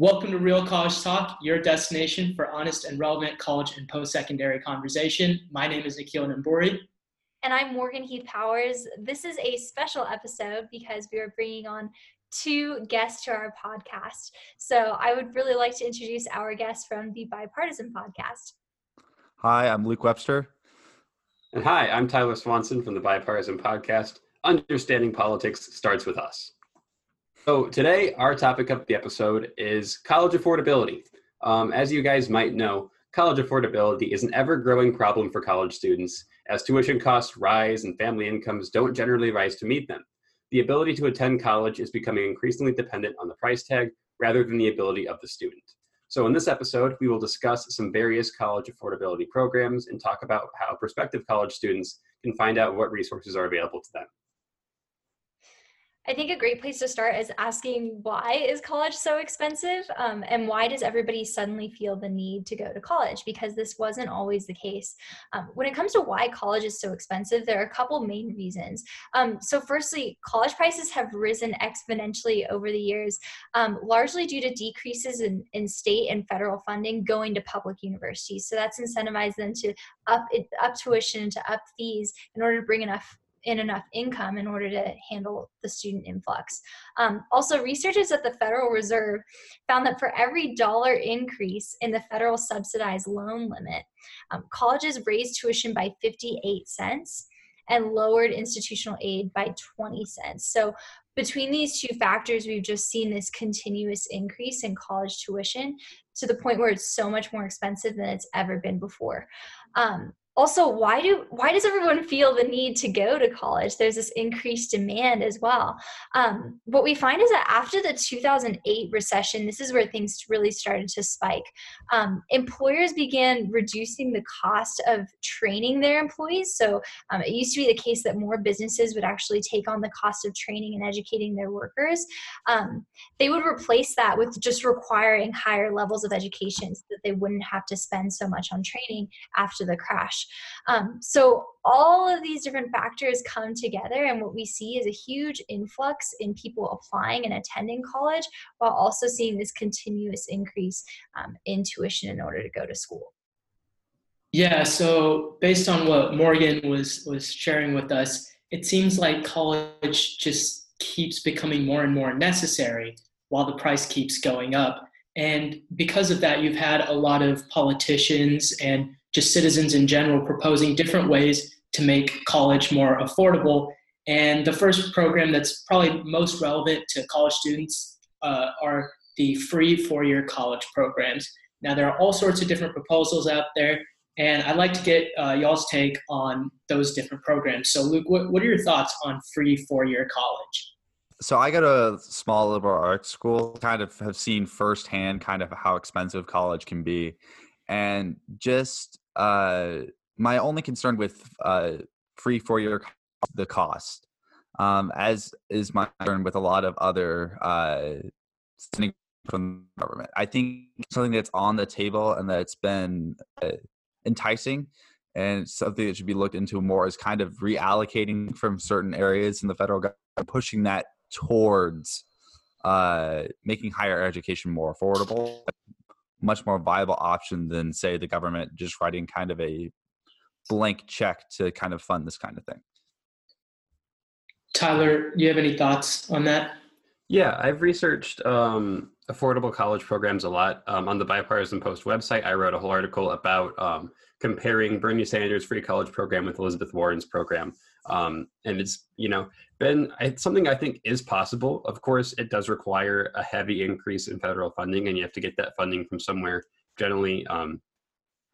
Welcome to Real College Talk, your destination for honest and relevant college and post secondary conversation. My name is Nikhil Namburi. And I'm Morgan Heath Powers. This is a special episode because we are bringing on two guests to our podcast. So I would really like to introduce our guests from the Bipartisan Podcast. Hi, I'm Luke Webster. And hi, I'm Tyler Swanson from the Bipartisan Podcast. Understanding Politics Starts with Us. So, today, our topic of the episode is college affordability. Um, as you guys might know, college affordability is an ever growing problem for college students as tuition costs rise and family incomes don't generally rise to meet them. The ability to attend college is becoming increasingly dependent on the price tag rather than the ability of the student. So, in this episode, we will discuss some various college affordability programs and talk about how prospective college students can find out what resources are available to them. I think a great place to start is asking why is college so expensive um, and why does everybody suddenly feel the need to go to college? Because this wasn't always the case. Um, when it comes to why college is so expensive, there are a couple main reasons. Um, so, firstly, college prices have risen exponentially over the years, um, largely due to decreases in, in state and federal funding going to public universities. So, that's incentivized them to up, up tuition, to up fees in order to bring enough in enough income in order to handle the student influx. Um, also, researchers at the Federal Reserve found that for every dollar increase in the federal subsidized loan limit, um, colleges raised tuition by 58 cents and lowered institutional aid by 20 cents. So, between these two factors, we've just seen this continuous increase in college tuition to the point where it's so much more expensive than it's ever been before. Um, also why do why does everyone feel the need to go to college? There's this increased demand as well. Um, what we find is that after the 2008 recession this is where things really started to spike. Um, employers began reducing the cost of training their employees. So um, it used to be the case that more businesses would actually take on the cost of training and educating their workers. Um, they would replace that with just requiring higher levels of education so that they wouldn't have to spend so much on training after the crash um, so all of these different factors come together, and what we see is a huge influx in people applying and attending college, while also seeing this continuous increase um, in tuition in order to go to school. Yeah, so based on what Morgan was was sharing with us, it seems like college just keeps becoming more and more necessary while the price keeps going up. And because of that, you've had a lot of politicians and just citizens in general proposing different ways to make college more affordable. And the first program that's probably most relevant to college students uh, are the free four year college programs. Now, there are all sorts of different proposals out there, and I'd like to get uh, y'all's take on those different programs. So, Luke, what, what are your thoughts on free four year college? So I go to a small liberal arts school, kind of have seen firsthand kind of how expensive college can be and just uh, my only concern with uh, free four year the cost, um, as is my concern with a lot of other uh, from the government. I think something that's on the table and that's been uh, enticing and something that should be looked into more is kind of reallocating from certain areas in the federal government, pushing that towards uh, making higher education more affordable much more viable option than say the government just writing kind of a blank check to kind of fund this kind of thing. Tyler, do you have any thoughts on that? Yeah, I've researched um, affordable college programs a lot. Um, on the Bipartisan Post website, I wrote a whole article about um, comparing Bernie Sanders' free college program with Elizabeth Warren's program. Um, and it's, you know, been it's something I think is possible. Of course, it does require a heavy increase in federal funding, and you have to get that funding from somewhere. Generally, um,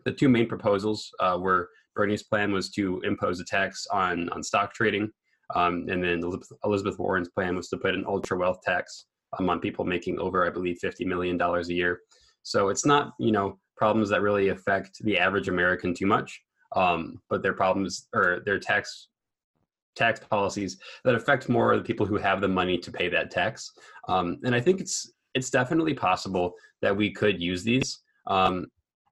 the two main proposals uh, were Bernie's plan was to impose a tax on on stock trading, um, and then Elizabeth Warren's plan was to put an ultra wealth tax um, on people making over, I believe, fifty million dollars a year. So it's not you know problems that really affect the average American too much, um, but they're problems or their tax tax policies that affect more of the people who have the money to pay that tax. Um, and I think it's it's definitely possible that we could use these. Um,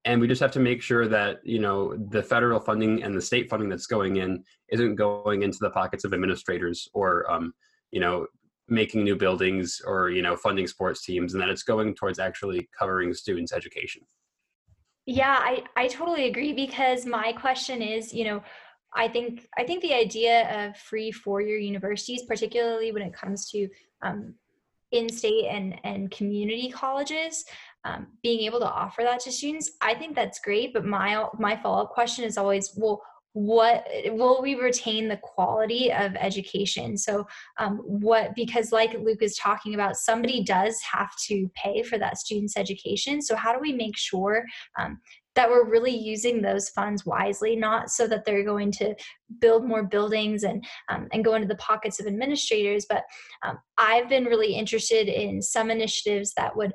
and we just have to make sure that you know the federal funding and the state funding that's going in isn't going into the pockets of administrators or um, you know making new buildings or you know funding sports teams and that it's going towards actually covering students education yeah i i totally agree because my question is you know i think i think the idea of free four-year universities particularly when it comes to um, in-state and and community colleges um, being able to offer that to students i think that's great but my my follow-up question is always well what will we retain the quality of education? So um, what because like luke is talking about somebody does have to pay for that student's education. So how do we make sure um, that we're really using those funds wisely not so that they're going to build more buildings and um, and go into the pockets of administrators but um, i've been really interested in some initiatives that would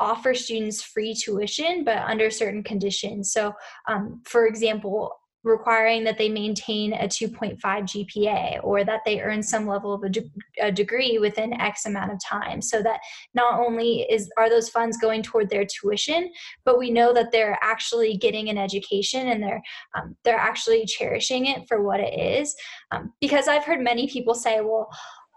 offer students free tuition but under certain conditions. So um, for example requiring that they maintain a 2.5 GPA or that they earn some level of a, de- a, degree within X amount of time. So that not only is are those funds going toward their tuition but we know that they're actually getting an education and they're um, they're actually cherishing it for what it is. Um, because I've heard many people say well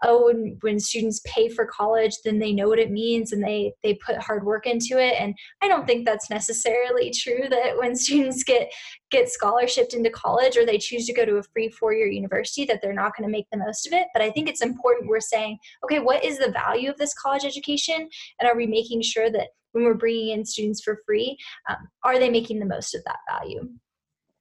oh when, when students pay for college then they know what it means and they they put hard work into it. And i don't think that's necessarily true that when students get get scholarshiped into college or they choose to go to a free four-year university that they're not going to make the most of it. But i think it's important we're saying okay what is the value of this college education? And are we making sure that when we're bringing in students for free um, are they making the most of that value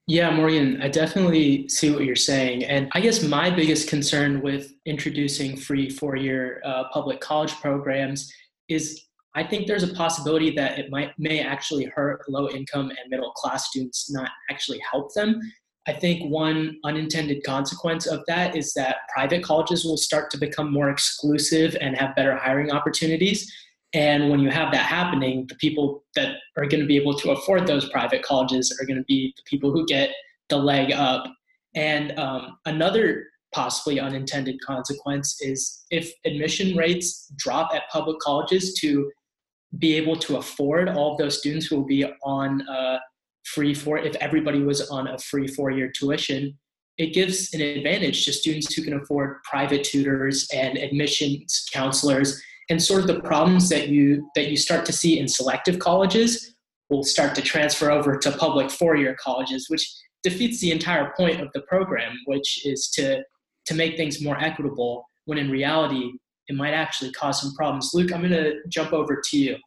yeah, Morgan, I definitely see what you're saying. And I guess my biggest concern with introducing free four year uh, public college programs is I think there's a possibility that it might may actually hurt low income and middle class students, not actually help them. I think one unintended consequence of that is that private colleges will start to become more exclusive and have better hiring opportunities. And when you have that happening, the people that are going to be able to afford those private colleges are going to be the people who get the leg up. And um, another possibly unintended consequence is if admission rates drop at public colleges to be able to afford all of those students who will be on free four, if everybody was on a free four year tuition, it gives an advantage to students who can afford private tutors and admissions counselors and sort of the problems that you that you start to see in selective colleges will start to transfer over to public four-year colleges which defeats the entire point of the program which is to to make things more equitable when in reality it might actually cause some problems. Luke i'm going to jump over to you.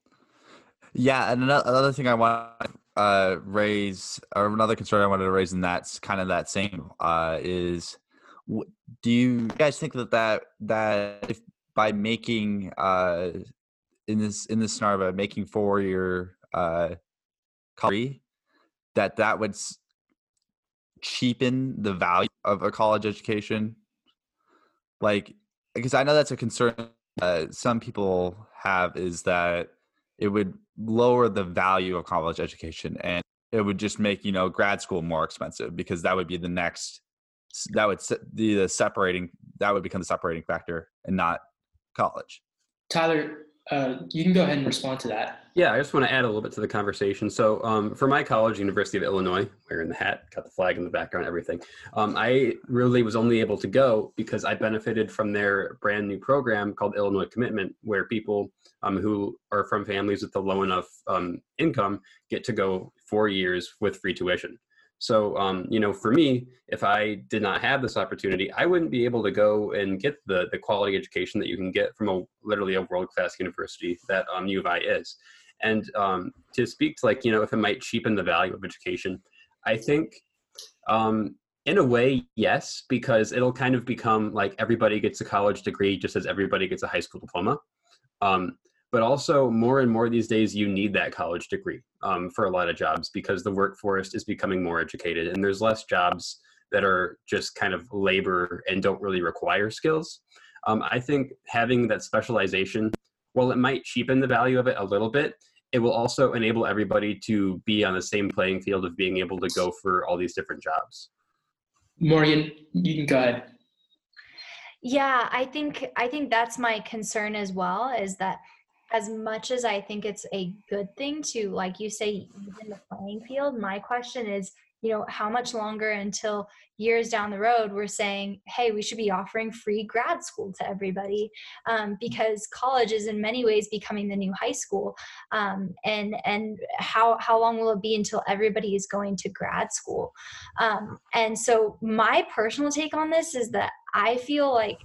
Yeah and another thing i want to uh, raise or another concern i wanted to raise and that's kind of that same uh, is do you guys think that that that if by making uh, in this in this by making four year uh, college that that would cheapen the value of a college education. Like because i know that's a concern uh, some people have is that it would lower the value of college education and it would just make you know grad school more expensive because that would be the next that would be the separating that would become the separating factor and not college. Tyler, uh, you can go ahead and respond to that. Yeah, I just want to add a little bit to the conversation. So, um, for my college, University of Illinois, wearing the hat, got the flag in the background, everything. Um, I really was only able to go because I benefited from their brand new program called Illinois Commitment, where people um, who are from families with a low enough um, income get to go four years with free tuition. So, um, you know, for me, if I did not have this opportunity, I wouldn't be able to go and get the the quality education that you can get from a literally a world class university that um, U of I is. And um, to speak to like, you know, if it might cheapen the value of education, I think um, in a way, yes, because it'll kind of become like everybody gets a college degree just as everybody gets a high school diploma. Um, but also more and more these days you need that college degree um, for a lot of jobs because the workforce is becoming more educated and there's less jobs that are just kind of labor and don't really require skills. Um, i think having that specialization while it might cheapen the value of it a little bit it will also enable everybody to be on the same playing field of being able to go for all these different jobs. Morgan you can go ahead. Yeah i think i think that's my concern as well is that as much as I think it's a good thing to, like you say, even the playing field, my question is you know how much longer until years down the road we're saying hey we should be offering free grad school to everybody um, because college is in many ways becoming the new high school um, and and how how long will it be until everybody is going to grad school? Um, and so my personal take on this is that i feel like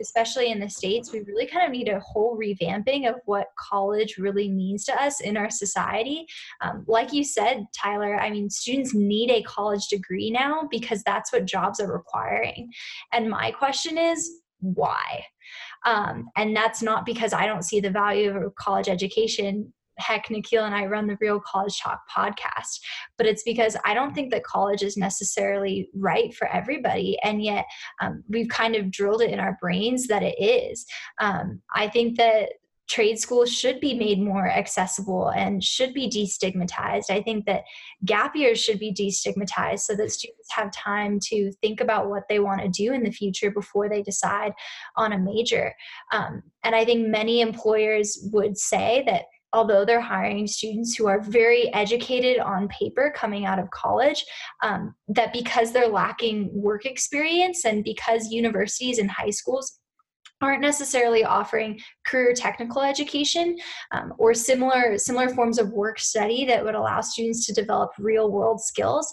especially in the States, we really kind of need a whole revamping of what college really means to us in our society. Um, like you said, Tyler, I mean, students need a college degree now because that's what jobs are requiring. And my question is, why? Um, and that's not because I don't see the value of a college education heck, Nikhil and I run the Real College Talk podcast, but it's because I don't think that college is necessarily right for everybody. And yet um, we've kind of drilled it in our brains that it is. Um, I think that trade schools should be made more accessible and should be destigmatized. I think that gap years should be destigmatized so that students have time to think about what they want to do in the future before they decide on a major. Um, and I think many employers would say that although they're hiring students who are very educated on paper coming out of college, um, that because they're lacking work experience and because universities and high schools aren't necessarily offering career technical education um, or similar similar forms of work study that would allow students to develop real world skills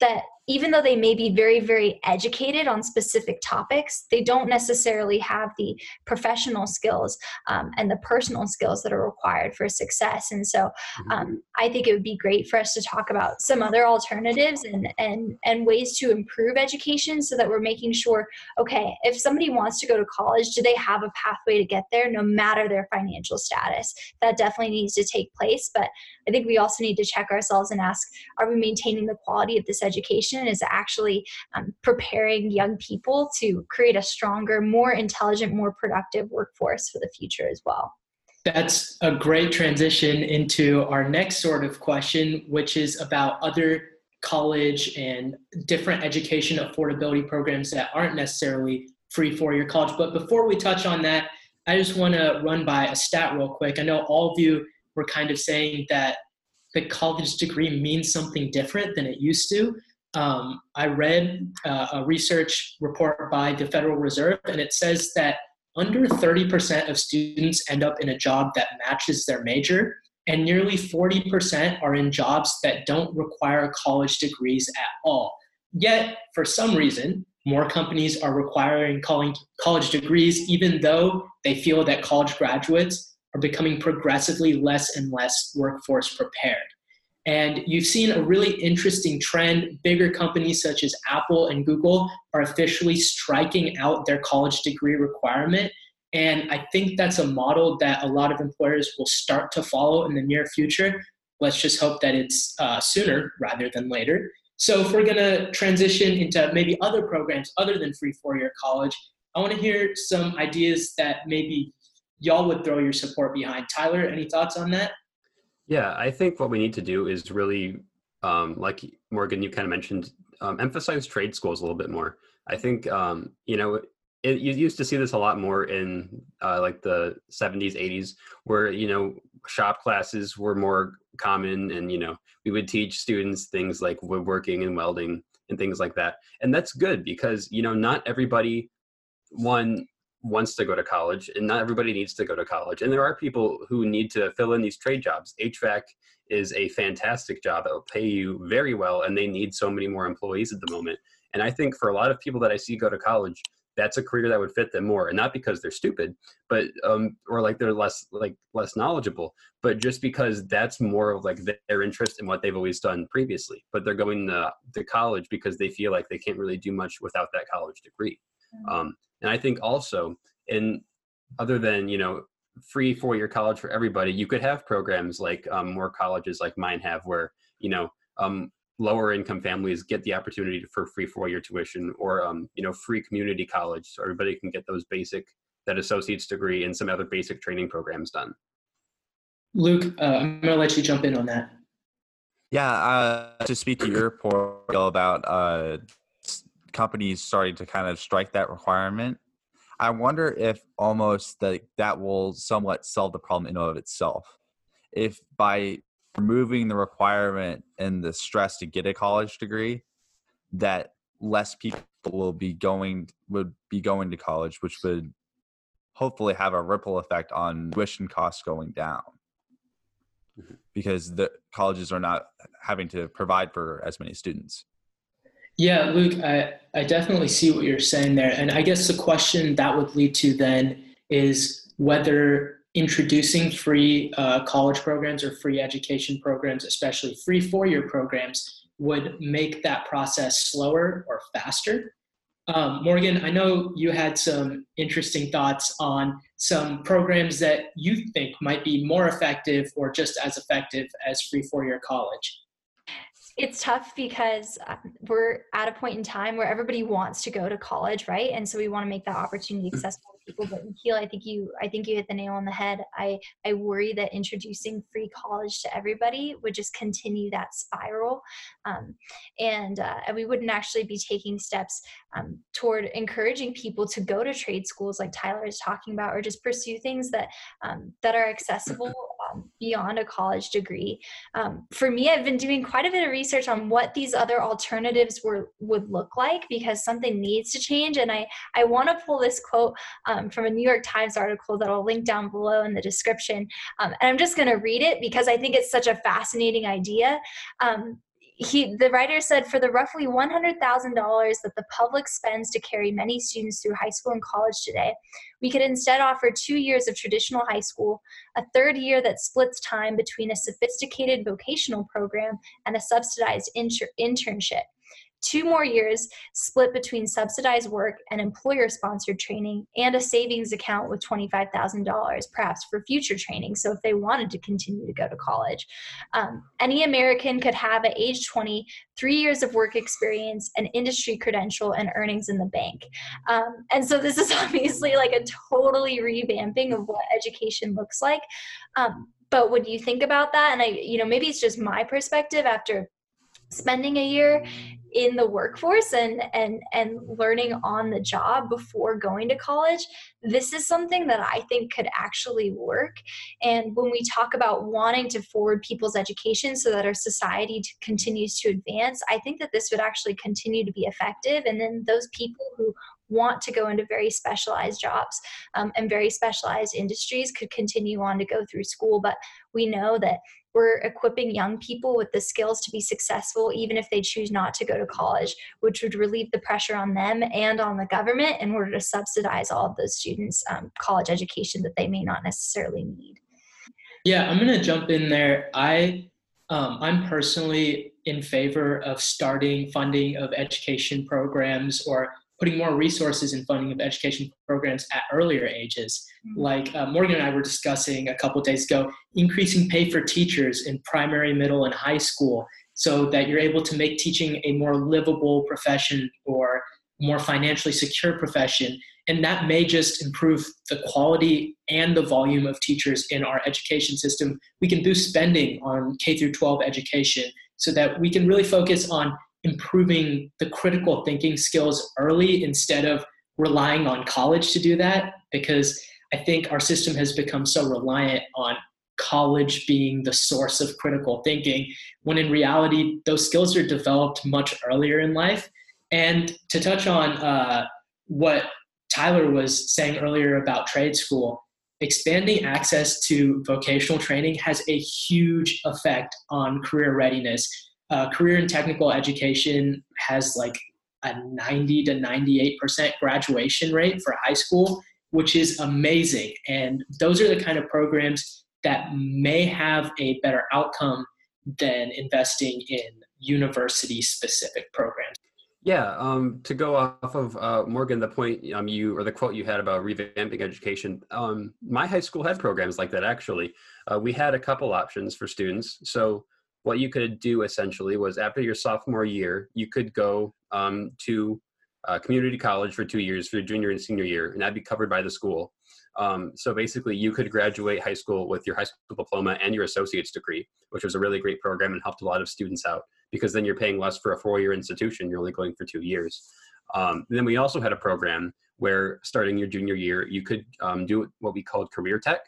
that even though they may be very, very educated on specific topics, they don't necessarily have the professional skills um, and the personal skills that are required for success. And so mm-hmm. um, I think it would be great for us to talk about some other alternatives and, and, and ways to improve education so that we're making sure okay, if somebody wants to go to college, do they have a pathway to get there no matter their financial status? That definitely needs to take place. But I think we also need to check ourselves and ask are we maintaining the quality of this education is actually um, preparing young people to create a stronger, more intelligent, more productive workforce for the future as well. That's a great transition into our next sort of question, which is about other college and different education affordability programs that aren't necessarily free four year college. But before we touch on that, I just want to run by a stat real quick. I know all of you were kind of saying that the college degree means something different than it used to. Um, I read uh, a research report by the Federal Reserve, and it says that under 30% of students end up in a job that matches their major, and nearly 40% are in jobs that don't require college degrees at all. Yet, for some reason, more companies are requiring college degrees, even though they feel that college graduates are becoming progressively less and less workforce prepared. And you've seen a really interesting trend. Bigger companies such as Apple and Google are officially striking out their college degree requirement. And I think that's a model that a lot of employers will start to follow in the near future. Let's just hope that it's uh, sooner rather than later. So, if we're going to transition into maybe other programs other than free four year college, I want to hear some ideas that maybe y'all would throw your support behind. Tyler, any thoughts on that? Yeah, I think what we need to do is really, um, like Morgan, you kind of mentioned, um, emphasize trade schools a little bit more. I think, um, you know, it, you used to see this a lot more in uh, like the 70s, 80s, where, you know, shop classes were more common and, you know, we would teach students things like woodworking and welding and things like that. And that's good because, you know, not everybody, one, wants to go to college and not everybody needs to go to college. And there are people who need to fill in these trade jobs. Hvac is a fantastic job. Will pay you very well and they need so many more employees at the moment. And i think for a lot of people that i see go to college that's a career that would fit them more. And not because they're stupid but um or like they're less like less knowledgeable but just because that's more of like their interest in what they've always done previously. But they're going to, to college because they feel like they can't really do much without that college degree. Um, and I think also, in other than you know free four-year college for everybody, you could have programs like um, more colleges like mine have, where you know um, lower income families get the opportunity for free four-year tuition, or um, you know free community college, so everybody can get those basic that associate's degree and some other basic training programs done. Luke, uh, I'm going to let you jump in on that. Yeah, uh, to speak to your point about uh, companies starting to kind of strike that requirement. I wonder if almost that that will somewhat solve the problem in and of itself. If by removing the requirement and the stress to get a college degree, that less people will be going would be going to college, which would hopefully have a ripple effect on tuition costs going down mm-hmm. because the colleges are not having to provide for as many students. Yeah, Luke, I, I definitely see what you're saying there. And I guess the question that would lead to then is whether introducing free uh, college programs or free education programs, especially free four year programs, would make that process slower or faster. Um, Morgan, I know you had some interesting thoughts on some programs that you think might be more effective or just as effective as free four year college. It's tough because uh, we're at a point in time where everybody wants to go to college, right? And so we want to make that opportunity accessible to people but Nikhil, I think you I think you hit the nail on the head. I I worry that introducing free college to everybody would just continue that spiral, um, and uh, we wouldn't actually be taking steps um, toward encouraging people to go to trade schools like Tyler is talking about, or just pursue things that um, that are accessible um, beyond a college degree. Um, for me, I've been doing quite a bit of research on what these other alternatives were would look like because something needs to change, and I I want to pull this quote um, from a New York Times article that I'll link down below in the description, um, and I'm just going to read it because I think it's such a fascinating idea. He the writer said for the roughly $100,000 that the public spends to carry many students through high school and college today, we could instead offer 2 years of traditional high school, a third year that splits time between a sophisticated vocational program and a subsidized inter- internship two more years split between subsidized work and employer sponsored training, and a savings account with $25,000 perhaps for future training. So if they wanted to continue to go to college, um, any American could have at age 20 three years of work experience, an industry credential, and earnings in the bank. Um, and so this is obviously like a totally revamping of what education looks like. Um, but when you think about that, and I, you know, maybe it's just my perspective after spending a year in the workforce and and and learning on the job before going to college this is something that i think could actually work. And when we talk about wanting to forward people's education so that our society continues to advance i think that this would actually continue to be effective. And then those people who want to go into very specialized jobs um, and very specialized industries could continue on to go through school. But we know that we're equipping young people with the skills to be successful even if they choose not to go to college which would relieve the pressure on them and on the government in order to subsidize all of those students um, college education that they may not necessarily need. Yeah i'm to jump in there. I um, i'm personally in favor of starting funding of education programs or putting more resources in funding of education programs at earlier ages. Mm-hmm. Like uh, Morgan and I were discussing a couple days ago, increasing pay for teachers in primary, middle, and high school so that you're able to make teaching a more livable profession or more financially secure profession. And that may just improve the quality and the volume of teachers in our education system. We can boost spending on K through 12 education so that we can really focus on improving the critical thinking skills early instead of relying on college to do that because I think our system has become so reliant on college being the source of critical thinking when in reality those skills are developed much earlier in life. And to touch on uh, what tyler was saying earlier about trade school expanding access to vocational training has a huge effect on career readiness uh, career and technical education has like a 90 to 98% graduation rate for high school, which is amazing. And those are the kind of programs that may have a better outcome than investing in university specific programs. Yeah, um, to go off of uh, Morgan, the point um, you or the quote you had about revamping education, um, my high school had programs like that. Actually, uh, we had a couple options for students. So what you could do essentially was after your sophomore year, you could go um, to uh, community college for two years for your junior and senior year, and that'd be covered by the school. Um, so basically, you could graduate high school with your high school diploma and your associate's degree, which was a really great program and helped a lot of students out because then you're paying less for a four year institution. You're only going for two years. Um, then we also had a program where starting your junior year, you could um, do what we called career tech,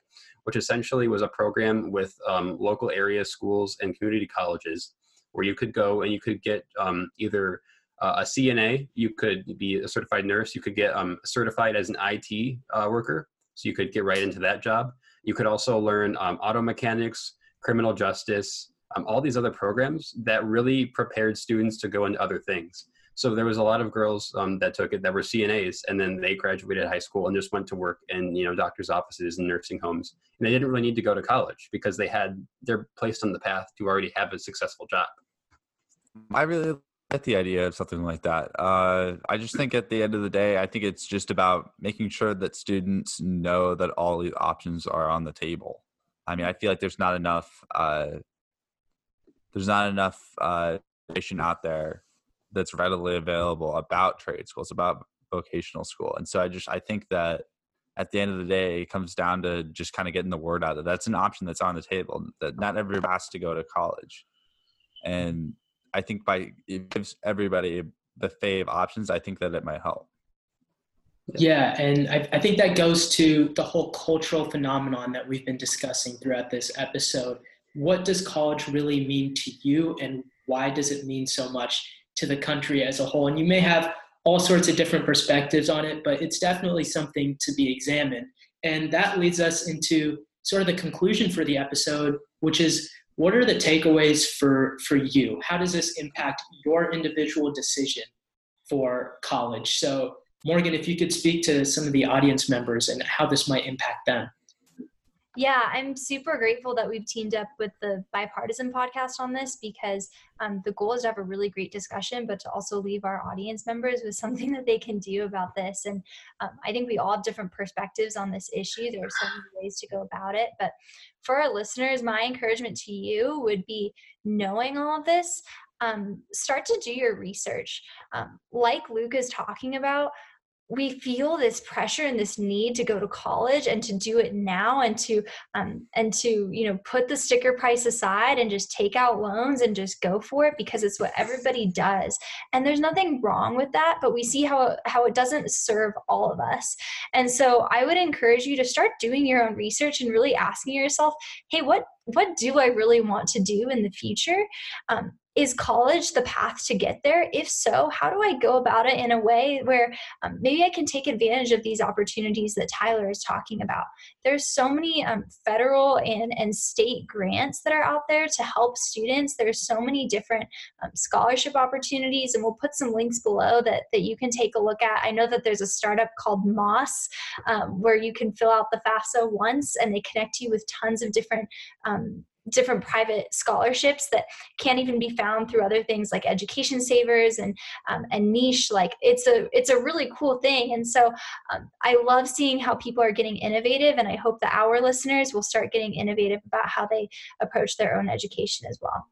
which essentially was a program with um, local area schools and community colleges where you could go and you could get um, either uh, a CNA, you could be a certified nurse, you could get um, certified as an IT uh, worker, so you could get right into that job. You could also learn um, auto mechanics, criminal justice, um, all these other programs that really prepared students to go into other things. So there was a lot of girls um, that took it that were CNAs, and then they graduated high school and just went to work in you know doctors' offices and nursing homes, and they didn't really need to go to college because they had they're placed on the path to already have a successful job. I really like the idea of something like that. Uh, I just think at the end of the day, I think it's just about making sure that students know that all the options are on the table. I mean, I feel like there's not enough. Uh, there's not enough uh, information out there that's readily available about trade schools, about vocational school. And so I just I think that at the end of the day, it comes down to just kind of getting the word out that that's an option that's on the table. That not everybody has to go to college, and I think by it gives everybody the fave options. I think that it might help. Yeah, and I, I think that goes to the whole cultural phenomenon that we've been discussing throughout this episode. What does college really mean to you, and why does it mean so much to the country as a whole. And you may have all sorts of different perspectives on it, but it's definitely something to be examined. And that leads us into sort of the conclusion for the episode, which is what are the takeaways for, for you? How does this impact your individual decision for college? So, Morgan, if you could speak to some of the audience members and how this might impact them. Yeah, I'm super grateful that we've teamed up with the bipartisan podcast on this because um, the goal is to have a really great discussion, but to also leave our audience members with something that they can do about this. And um, I think we all have different perspectives on this issue. There are so many ways to go about it. But for our listeners, my encouragement to you would be knowing all of this, um, start to do your research. Um, like Luke is talking about, we feel this pressure and this need to go to college and to do it now and to um, and to you know put the sticker price aside and just take out loans and just go for it because it's what everybody does. And there's nothing wrong with that but we see how how it doesn't serve all of us. And so i would encourage you to start doing your own research and really asking yourself hey what what do i really want to do in the future? Um, is college the path to get there? If so, how do I go about it in a way where um, maybe I can take advantage of these opportunities that Tyler is talking about? There's so many um, federal and, and state grants that are out there to help students. There's so many different um, scholarship opportunities, and we'll put some links below that, that you can take a look at. I know that there's a startup called Mos um, where you can fill out the FAFSA once and they connect you with tons of different um, different private scholarships that can't even be found through other things like education savers and um, and niche like it's a it's a really cool thing and so um, i love seeing how people are getting innovative and i hope that our listeners will start getting innovative about how they approach their own education as well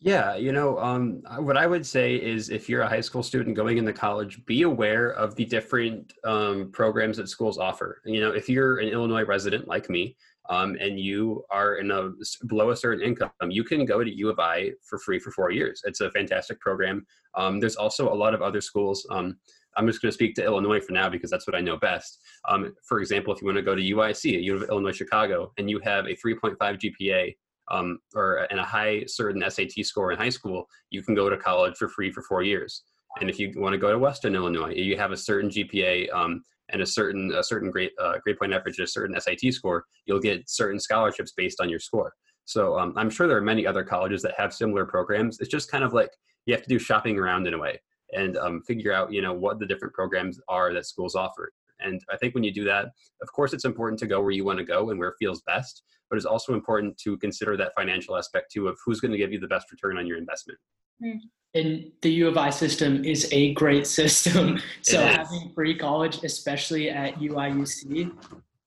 yeah, you know, um, what I would say is if you're a high school student going into college, be aware of the different um, programs that schools offer. You know, if you're an Illinois resident like me, um, and you are in a below a certain income, you can go to U of I for free for four years. It's a fantastic program. Um, there's also a lot of other schools. Um, I'm just going to speak to Illinois for now because that's what I know best. Um, for example, if you want to go to UIC, U of Illinois Chicago, and you have a 3.5 GPA um, or and a high certain SAT score in high school, you can go to college for free for four years. And if you want to go to Western Illinois, you have a certain GPA um, and a certain a certain grade uh, grade point average, a certain SAT score, you'll get certain scholarships based on your score. So um, I'm sure there are many other colleges that have similar programs. It's just kind of like you have to do shopping around in a way and um, figure out you know what the different programs are that schools offer. And I think when you do that, of course, it's important to go where you want to go and where it feels best. But it's also important to consider that financial aspect too of who's going to give you the best return on your investment. Mm and the U of I system is a great system. so having free college, especially at UIUC,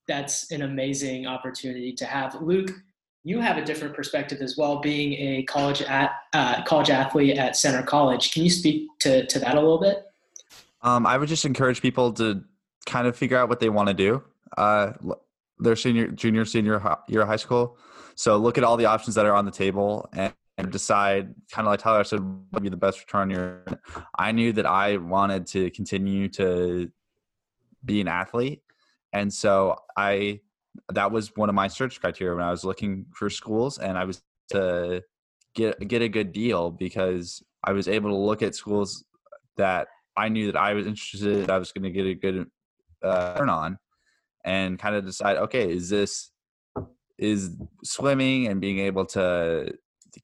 that's an amazing opportunity to have. Luke, you have a different perspective as well, being a college at uh, college athlete at Centre College. Can you speak to to that a little bit? Um, I would just encourage people to kind of figure out what they want to do. Uh, their senior, junior, senior year of high school. So look at all the options that are on the table and and decide kind of like Tyler said would be the best return your I knew that I wanted to continue to be an athlete and so I that was one of my search criteria when I was looking for schools, and I was to get get a good deal because I was able to look at schools that I knew that I was interested. I was going to get a good uh, turn on, and kind of decide, okay, is this is swimming and being able to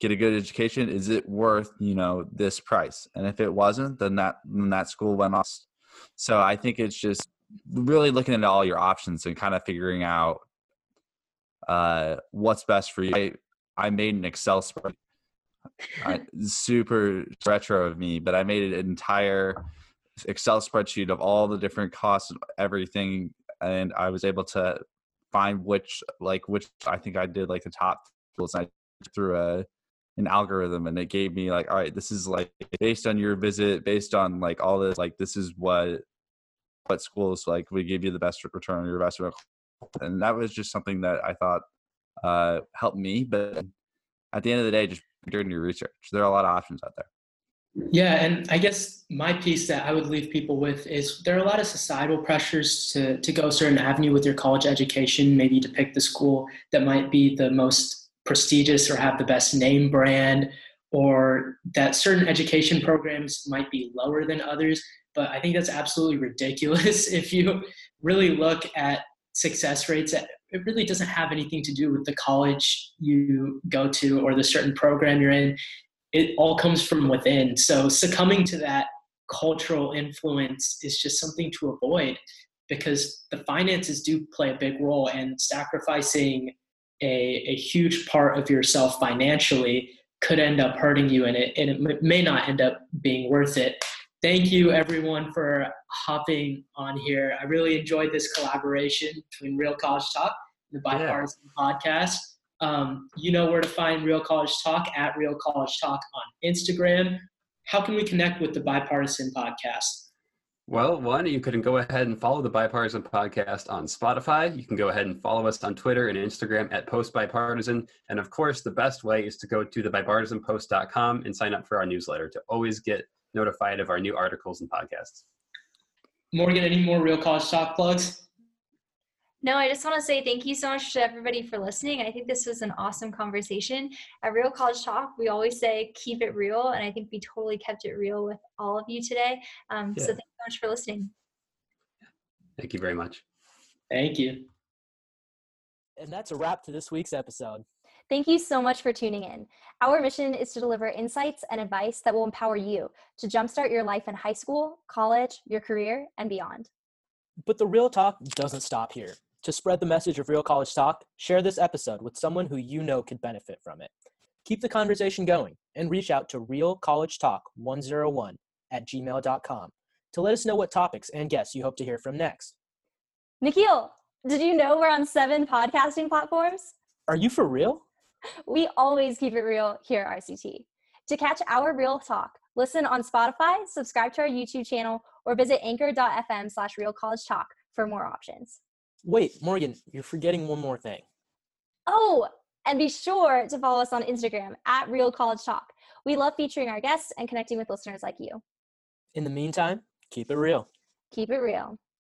get a good education is it worth you know this price and if it wasn't then that then that school went off so i think it's just really looking into all your options and kind of figuring out uh, what's best for you. I, I made an Excel spreadsheet. super retro of me, but I made an entire Excel spreadsheet of all the different costs, and everything, and I was able to find which, like, which I think I did like the top tools. I through a an algorithm, and it gave me like, all right, this is like based on your visit, based on like all this, like this is what what schools like we give you the best return on your investment and that was just something that i thought uh, helped me but at the end of the day just doing your research there are a lot of options out there yeah and i guess my piece that i would leave people with is there are a lot of societal pressures to, to go a certain avenue with your college education maybe to pick the school that might be the most prestigious or have the best name brand or that certain education programs might be lower than others but I think that's absolutely ridiculous. if you really look at success rates, it really doesn't have anything to do with the college you go to or the certain program you're in. It all comes from within. So succumbing to that cultural influence is just something to avoid because the finances do play a big role and sacrificing a, a huge part of yourself financially could end up hurting you and it, and it may not end up being worth it thank you everyone for hopping on here. I really enjoyed this collaboration between Real College Talk and the Bipartisan yeah. Podcast. Um, you know where to find Real College Talk at Real College Talk on Instagram. How can we connect with the Bipartisan Podcast? Well, one, you can go ahead and follow the Bipartisan Podcast on Spotify. You can go ahead and follow us on Twitter and Instagram at Post Bipartisan. And of course, the best way is to go to thebipartisanpost.com and sign up for our newsletter to always get notified of our new articles and podcasts. Morgan, any more Real College Talk plugs? No, I just want to say thank you so much to everybody for listening. I think this was an awesome conversation. At Real College Talk, we always say keep it real, and I think we totally kept it real with all of you today. Um, yeah. So thanks so much for listening. Thank you very much. Thank you. And that's a wrap to this week's episode. Thank you so much for tuning in. Our mission is to deliver insights and advice that will empower you to jumpstart your life in high school, college, your career, and beyond. But the real talk doesn't stop here. To spread the message of Real College Talk, share this episode with someone who you know could benefit from it. Keep the conversation going and reach out to realcollegetalk101 at gmail.com to let us know what topics and guests you hope to hear from next. Nikhil, did you know we're on seven podcasting platforms? Are you for real? we always keep it real here at RCT. To catch our real talk, listen on Spotify, subscribe to our YouTube channel, or visit anchor.fm slash real college talk for more options. Wait, Morgan, you're forgetting one more thing. Oh, and be sure to follow us on Instagram at Real College Talk. We love featuring our guests and connecting with listeners like you. In the meantime, keep it real. Keep it real.